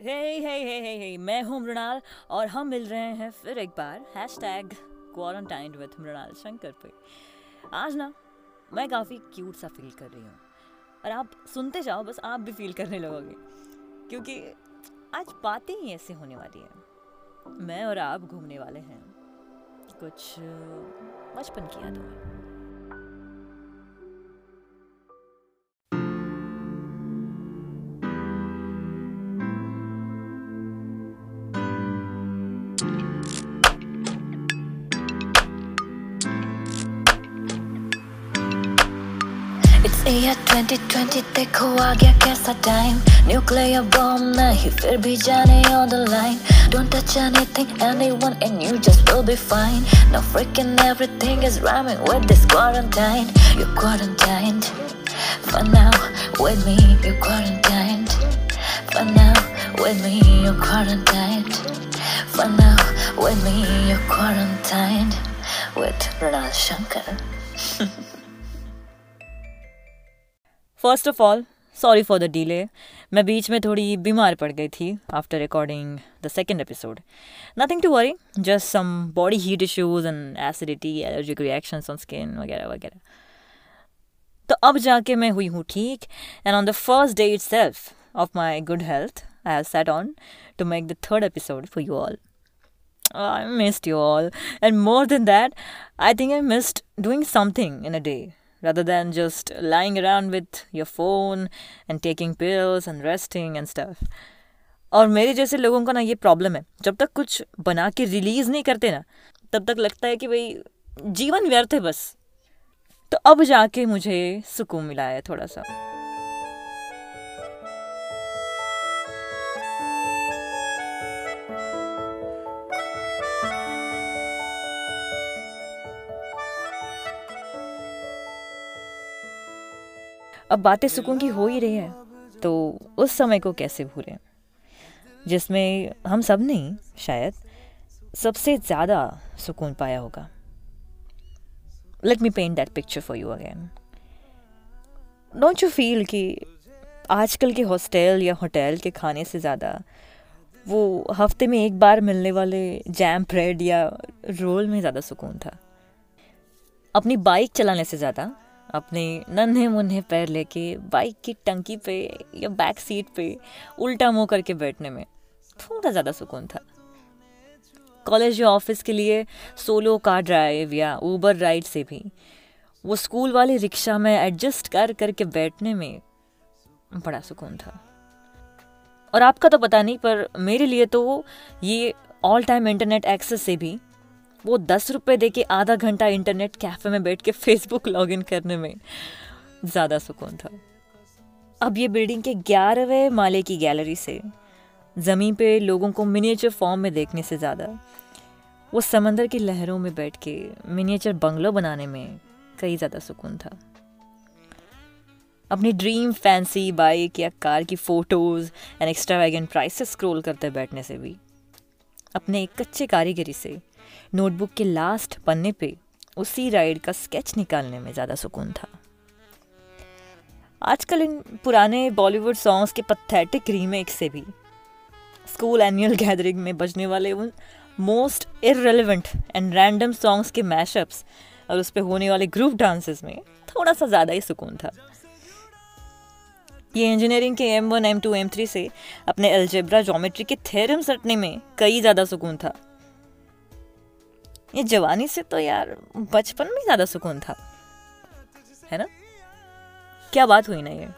हे hey hey hey hey मैं हूँ मृणाल और हम मिल रहे हैं फिर एक बार hashtag quarantine with Mrunal Shankar पे आज ना, मैं काफ़ी क्यूट सा फील कर रही हूँ और आप सुनते जाओ, बस आप भी फील करने लगोगे। क्योंकि आज बातें ही ऐसे होने वाली हैं। मैं और आप घूमने वाले हैं। कुछ, बचपन की यादों में। It's year 2020 देखो आ गया कैसा टाइम न्यूक्लियर बॉम्ब नहीं फिर भी जाने on the line Don't touch anything anyone and you just will be fine No freaking everything is rhyming with this quarantine You're quarantined For now with me you're quarantined For now with me you're quarantined For now with me you're quarantined With Ronald Shankar First of all sorry for the delay मैं बीच में थोड़ी बीमार पड़ गई थी after recording the second episode nothing to worry just some body heat issues and acidity allergic reactions on skin वगैरह वगैरह. तो अब जाके मैं हुई हूँ ठीक and on the first day itself of my good health I have set on to make the third episode for you all I missed you all. And more than that, I think I missed doing something in a day. Rather than just lying around with your phone and taking pills and resting and stuff. और मेरे जैसे लोगों का ना ये problem है। जब तक कुछ बना के रिलीज़ नहीं करते ना, तब तक लगता है कि भाई, जीवन व्यर्थ है बस। तो अब जाके मुझे सुकून मिला है थोड़ा सा। अब बातें सुकून की हो ही रही है तो उस समय को कैसे भूलें? जिसमें हम सबने शायद सबसे ज़्यादा सुकून पाया होगा। Let me paint that picture for you again don't you feel कि आजकल के हॉस्टल या होटल के खाने से ज़्यादा वो हफ़्ते में एक बार मिलने वाले जैम ब्रेड या रोल में ज़्यादा सुकून था। अपनी बाइक चलाने से ज़्यादा अपने नन्हे मुन्ने पैर लेके बाइक की टंकी पे या बैक सीट पे उल्टा मुँह करके बैठने में थोड़ा ज़्यादा सुकून था। कॉलेज या ऑफ़िस के लिए सोलो कार ड्राइव या ऊबर राइड से भी वो स्कूल वाले रिक्शा में एडजस्ट कर करके बैठने में बड़ा सुकून था। और आपका तो पता नहीं, पर मेरे लिए तो ये ऑल टाइम इंटरनेट एक्सेस से भी वो दस रुपये दे के आधा घंटा इंटरनेट कैफ़े में बैठ के फेसबुक लॉगिन करने में ज़्यादा सुकून था। अब ये बिल्डिंग के ग्यारहवें माले की गैलरी से ज़मीन पे लोगों को मिनिएचर फॉर्म में देखने से ज़्यादा, वो समंदर की लहरों में बैठ के मिनिएचर बंगलो बनाने में कई ज़्यादा सुकून था। अपनी ड्रीम फैंसी बाइक या कार की photos and extravagant prices scroll करते बैठने से भी, अपने एक कच्चे कारीगरी से नोटबुक के लास्ट पन्ने पे उसी राइड का स्केच निकालने में ज़्यादा सुकून था। आजकल इन पुराने बॉलीवुड सॉन्ग्स के पथेटिक रीमेक से भी स्कूल एनुअल गैदरिंग में बजने वाले उन most irrelevant and random songs के मैशअप्स और उस पर होने वाले ग्रुप डांसेस में थोड़ा सा ज़्यादा ही सुकून था। ये इंजीनियरिंग के M one M two M three से अपने एल्जेब्रा जोमेट्री के थेरम सटने में कई ज़्यादा सुकून था। ये जवानी से तो यार बचपन में ज़्यादा सुकून था, है ना? क्या बात हुई ना ये?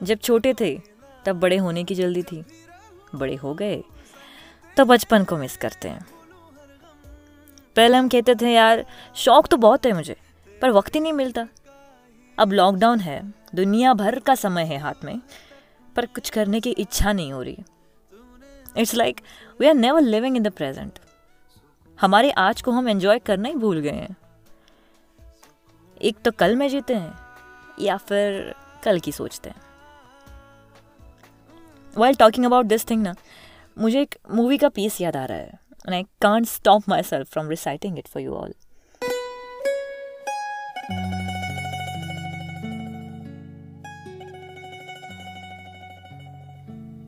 जब छोटे थे, तब बड़े होने की जल्दी थी, बड़े हो गए तो बचपन को मिस करते हैं। पहले हम कहते थे, यार, शौक तो बहुत है मुझे, पर वक्त ही नहीं मिलता। अब लॉकडाउन है, दुनिया भर का समय है हाथ में, पर कुछ करने की इच्छा नहीं हो रही। It's like we are never living in the present हमारे आज को हम एंजॉय करना ही भूल गए हैं। एक तो कल में जीते हैं, या फिर कल की सोचते हैं। While talking about this thing ना, मुझे एक मूवी का पीस याद आ रहा है and I can't stop myself from reciting it for you all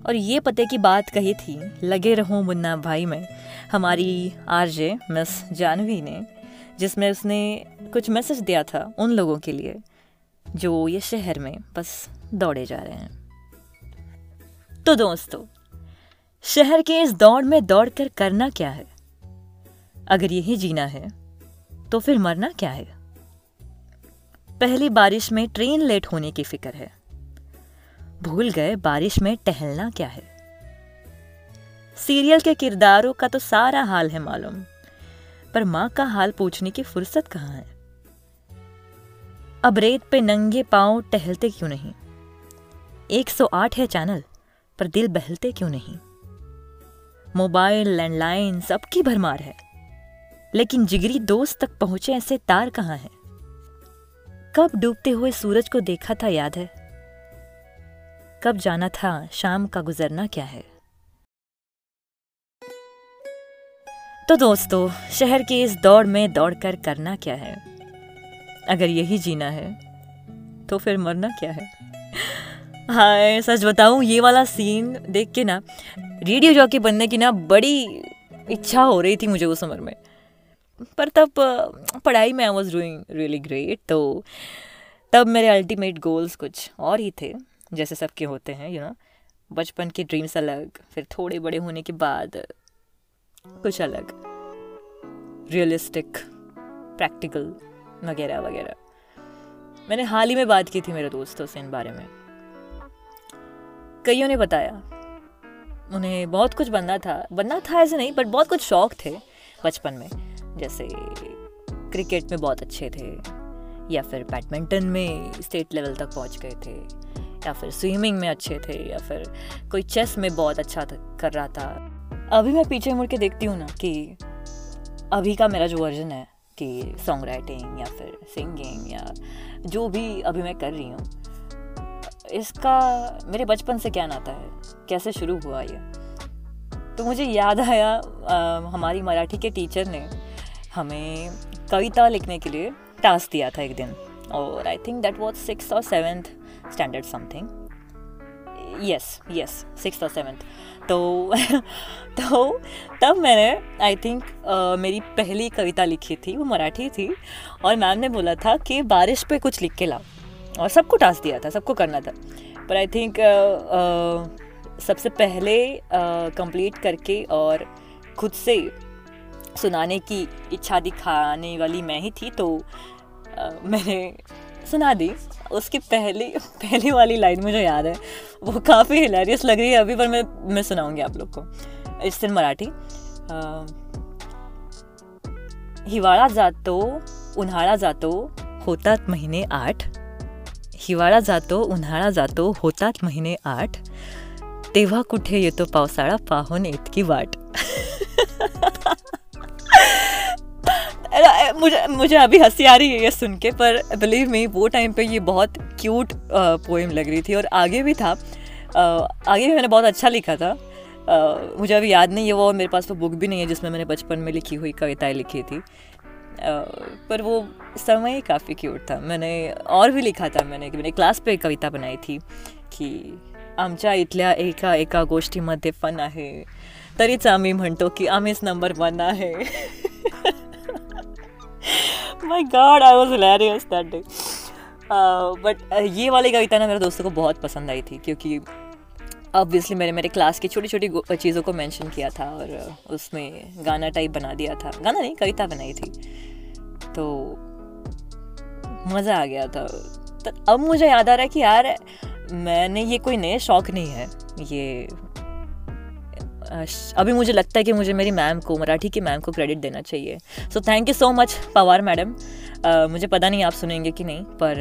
और ये पते की बात कही थी, लगे रहो मुन्ना भाई में, हमारी आरजे, मिस जानवी ने, जिसमें उसने कुछ मैसेज दिया था उन लोगों के लिए, जो ये शहर में बस दौड़े जा रहे हैं। तो दोस्तों, शहर के इस दौड़ में दौड़कर करना क्या है? अगर यही जीना है तो फिर मरना क्या है? पहली बारिश में ट्रेन लेट होने की फ़िक्र है। भूल गए बारिश में टहलना क्या है? सीरियल के किरदारों का तो सारा हाल है मालूम, पर माँ का हाल पूछने की फुर्सत कहाँ है? अब रेत पे नंगे पाँव टहलते क्यों नहीं? 108 है चैनल, पर दिल बहलते क्यों नहीं? मोबाइल, लैंडलाइन, सबकी भरमार है। लेकिन जिगरी दोस्त तक पहुँचे ऐसे तार कहाँ हैं? कब डूबते हुए सूरज को देखा था याद है? कब जाना था, शाम का गुजरना क्या है? तो दोस्तों, शहर की इस दौड़ में दौड़कर करना क्या है? अगर यही जीना है तो फिर मरना क्या है? हाँ सच बताऊँ, ये वाला सीन देख के ना, रेडियो जॉकी बनने की ना बड़ी इच्छा हो रही थी मुझे उस उम्र में। पर तब, पढ़ाई में I was doing really great तो तब मेरे अल्टीमेट गोल्स कुछ और ही थे। जैसे सबके होते हैं यू नो बचपन के ड्रीम्स अलग, फिर थोड़े बड़े होने के बाद कुछ अलग. रियलिस्टिक प्रैक्टिकल वगैरह वगैरह. मैंने हाल ही में बात की थी मेरे दोस्तों से इन बारे में. कईयों ने बताया, उन्हें बहुत कुछ बनना था बनना था ऐसे नहीं बट बहुत कुछ शौक थे बचपन में. जैसे क्रिकेट में बहुत अच्छे थे, या फिर बैडमिंटन में स्टेट लेवल तक पहुँच गए थे या फिर स्विमिंग में अच्छे थे या फिर कोई चेस में बहुत अच्छा कर रहा था। अभी मैं पीछे मुड़ के देखती हूँ ना कि अभी का मेरा जो वर्जन है कि सॉन्ग राइटिंग या फिर सिंगिंग या जो भी अभी मैं कर रही हूँ इसका मेरे बचपन से क्या नाता है? कैसे शुरू हुआ ये? तो मुझे याद आया आ, हमारी मराठी के टीचर ने हमें कविता लिखने के लिए टास्क दिया था एक दिन। और I think that was six और seventh standard something yes yes six और सेवेंथ तो तो तब मैंने आई थिंक uh, मेरी पहली कविता लिखी थी वो मराठी थी और मैम ने बोला था कि बारिश पे कुछ लिख के लाओ। और सबको टास्क दिया था सबको करना था। पर आई थिंक uh, uh, सबसे पहले कंप्लीट करके और खुद से सुनाने की इच्छा दिखाने वाली मैं ही थी तो मैंने सुना दी। उसकी पहली पहली वाली लाइन मुझे याद है। वो काफ़ी हिलेरियस लग रही है अभी, पर मैं मैं सुनाऊँगी आप लोग को। इस दिन मराठी हिवाळा जातो उन्हाळा जातो, होतात महिने आठ। हिवाळा जातो उन्हाळा जातो, होतात महिने आठ। तेव्हा कुठे येतो पावसाळा, पाहून इतकी वाट। मुझे मुझे अभी हँसी आ रही है ये सुन के, पर बिलीव मी वो टाइम पे ये बहुत क्यूट पोएम लग रही थी और आगे भी था। आगे भी मैंने बहुत अच्छा लिखा था। मुझे अभी याद नहीं है वो मेरे पास तो बुक भी नहीं है जिसमें मैंने बचपन में लिखी हुई कविताएँ लिखी थी। पर वो समय ही काफ़ी क्यूट था। मैंने और भी लिखा था मैंने कि मैंने क्लास पे कविता बनाई थी कि आमच्या इथल्या एका एका गोष्टीमध्ये फन आहे तरीच आम्ही म्हणतो की आम्हीच नंबर वन आहे. My god I was hilarious that day but ये वाली कविता ना, मेरे दोस्तों को बहुत पसंद आई थी, क्योंकि ऑब्वियसली मैंने, मेरे क्लास की छोटी छोटी चीज़ों को मेंशन किया था और उसमें गाना टाइप बना दिया था। गाना नहीं, कविता बनाई थी। तो मज़ा आ गया था। तो अब मुझे याद आ रहा है कि यार, मैंने ये कोई नए शौक नहीं है। ये अभी मुझे लगता है कि मुझे मेरी मैम को, मराठी की मैम को क्रेडिट देना चाहिए। So thank you so much Pawar madam. मुझे पता नहीं आप सुनेंगे कि नहीं, पर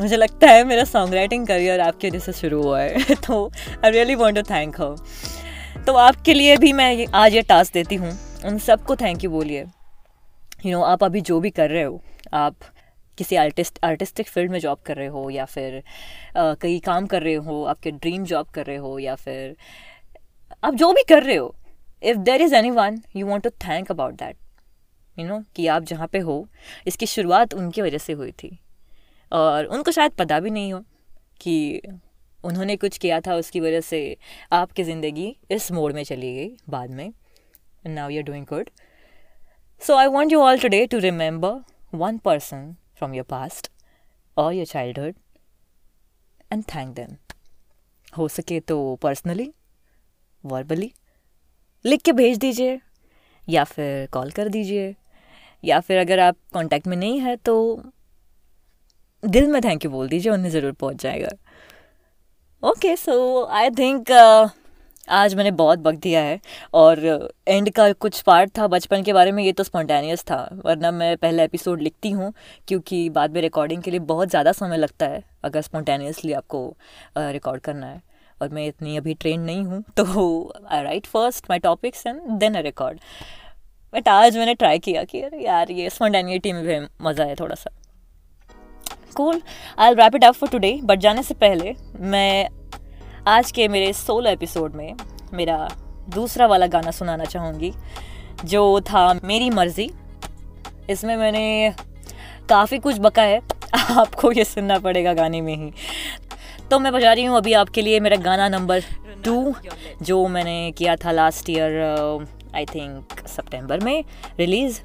मुझे लगता है मेरा सॉन्ग राइटिंग करियर आपके वजह से शुरू हुआ है। तो I really want to thank her तो आपके लिए भी मैं आज ये टास्क देती हूँ। उन सबको थैंक यू बोलिए। यू नो आप अभी जो भी कर रहे हो, आप किसी आर्टिस्ट आर्टिस्टिक फ़ील्ड में जॉब कर रहे हो या फिर कहीं काम कर रहे हो, आपके ड्रीम जॉब कर रहे हो या फिर, आप जो भी कर रहे हो if there is anyone you want to thank about that you know कि आप जहाँ पे हो, इसकी शुरुआत उनकी वजह से हुई थी। और उनको शायद पता भी नहीं हो कि उन्होंने कुछ किया था, उसकी वजह से आपकी ज़िंदगी इस मोड में चली गई बाद में। Now you are doing good so I want you all today to remember one person from your past और your childhood and thank them हो सके तो पर्सनली वर्बली लिख के भेज दीजिए या फिर कॉल कर दीजिए या फिर अगर आप कांटेक्ट में नहीं है तो दिल में थैंक यू बोल दीजिए, उन्हें ज़रूर पहुँच जाएगा। ओके सो आई थिंक आज मैंने बहुत वक्त दिया है और एंड का कुछ पार्ट था बचपन के बारे में, ये तो स्पॉन्टेनियस था, वरना मैं पहले एपिसोड लिखती हूँ क्योंकि बाद में रिकॉर्डिंग के लिए बहुत ज़्यादा समय लगता है, अगर स्पॉन्टेनियसली आपको रिकॉर्ड करना है। और मैं इतनी अभी ट्रेन नहीं हूँ तो I write first my topics and then I record but आज मैंने ट्राई किया कि अरे यार, ये स्पॉन्टेनिटी में भी मज़ा है थोड़ा सा। Cool I wrap it up for today but जाने से पहले मैं आज के मेरे सोलो एपिसोड में मेरा दूसरा वाला गाना सुनाना चाहूँगी, जो था मेरी मर्ज़ी। इसमें मैंने काफ़ी कुछ बका है, आपको ये सुनना पड़ेगा गाने में ही। तो मैं बजा रही हूँ अभी आपके लिए मेरा गाना नंबर टू, जो मैंने किया था लास्ट ईयर आई थिंक सितंबर में release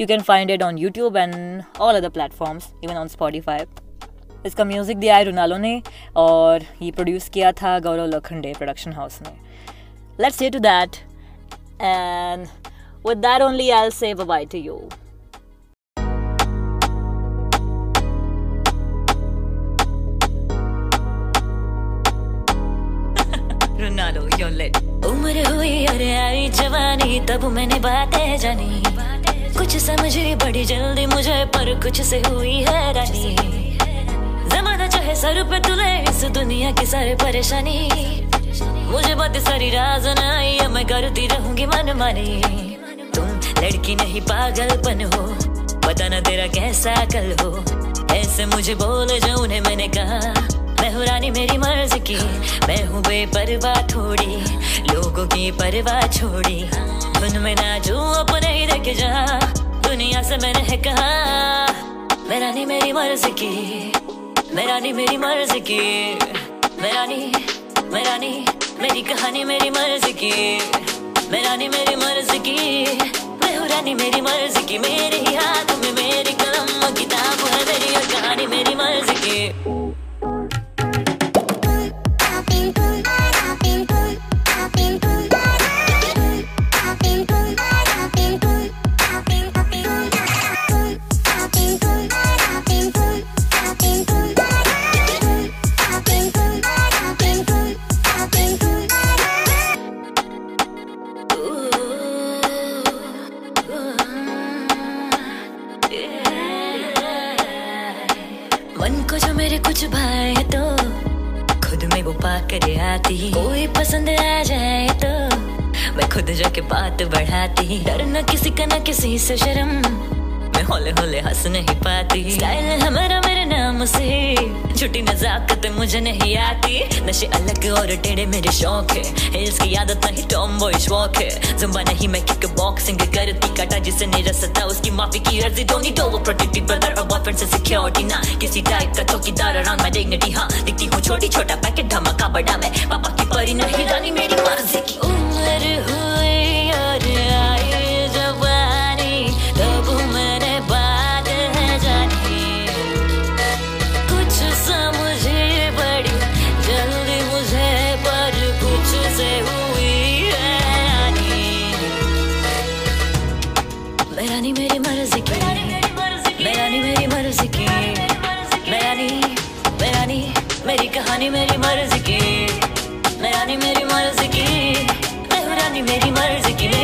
you can find it on YouTube and all other platforms even on Spotify इसका म्यूज़िक दिया है रुनालो ने और ये प्रोड्यूस किया था गौरव लखंडे प्रोडक्शन हाउस ने let's see to that and with that only I say bye to you Ronaldo you're lit. उम्र हुई और आई जवानी तब मैंने बातें जानी। कुछ समझी बड़ी जल्दी मुझे पर कुछ से हुई है रानी चाहे सर पे तुले इस दुनिया की सारी परेशानी मुझे बात सारी राज मैं करती रहूँगी मन मानी। तुम लड़की नहीं, पागलपन हो, पता न तेरा कैसा कल हो। ऐसे मुझे बोले जो उन्हें मैंने कहा। मैं हूँ रानी मेरी मर्ज की, मैं हूँ बेपरवाह थोड़ी, लोगों की परवाह छोड़ी। धुन में नाचू अपने ही देखे जा, दुनिया से मैंने है कहा। मैं रानी मेरी मर्ज की। मैं रानी मेरी मर्ज की। मैं रानी मैं रानी मेरी कहानी मेरी मर्ज की। मैं रानी मेरी मर्ज की। मैं हूँ रानी मेरी मर्ज की। मेरे ही हाथ में मेरी कलम किताब है मेरी कहानी मेरी मर्ज की। का न किसी से शर्म। मैं होले होले हंस नहीं पाती। स्टाइल है मेरा नाम से। झूठी नजाकत मुझे नहीं आती। नशे अलग और टेढ़े मेरे शौक है। हिल्स की आदत नहीं टॉम बॉय शौक है। जुम्बा नहीं मैं किक बॉक्सिंग करती। काटा जिसे नहीं रसता उसकी माफ़ी की अर्जी दोनी डो वो प्रोटेक्टिव ब्रदर और बॉयफ्रेंड से सिक्योरिटी ना। किसी टाइप का चौकीदार अराउंड माय डिग्निटी हाँ। दिखती हूँ छोटी छोटा पैकेट धमाका बड़ा मैं। पापा की परी नहीं रानी मेरी मर्ज़ी की उम्र हुई मर्ज़ी की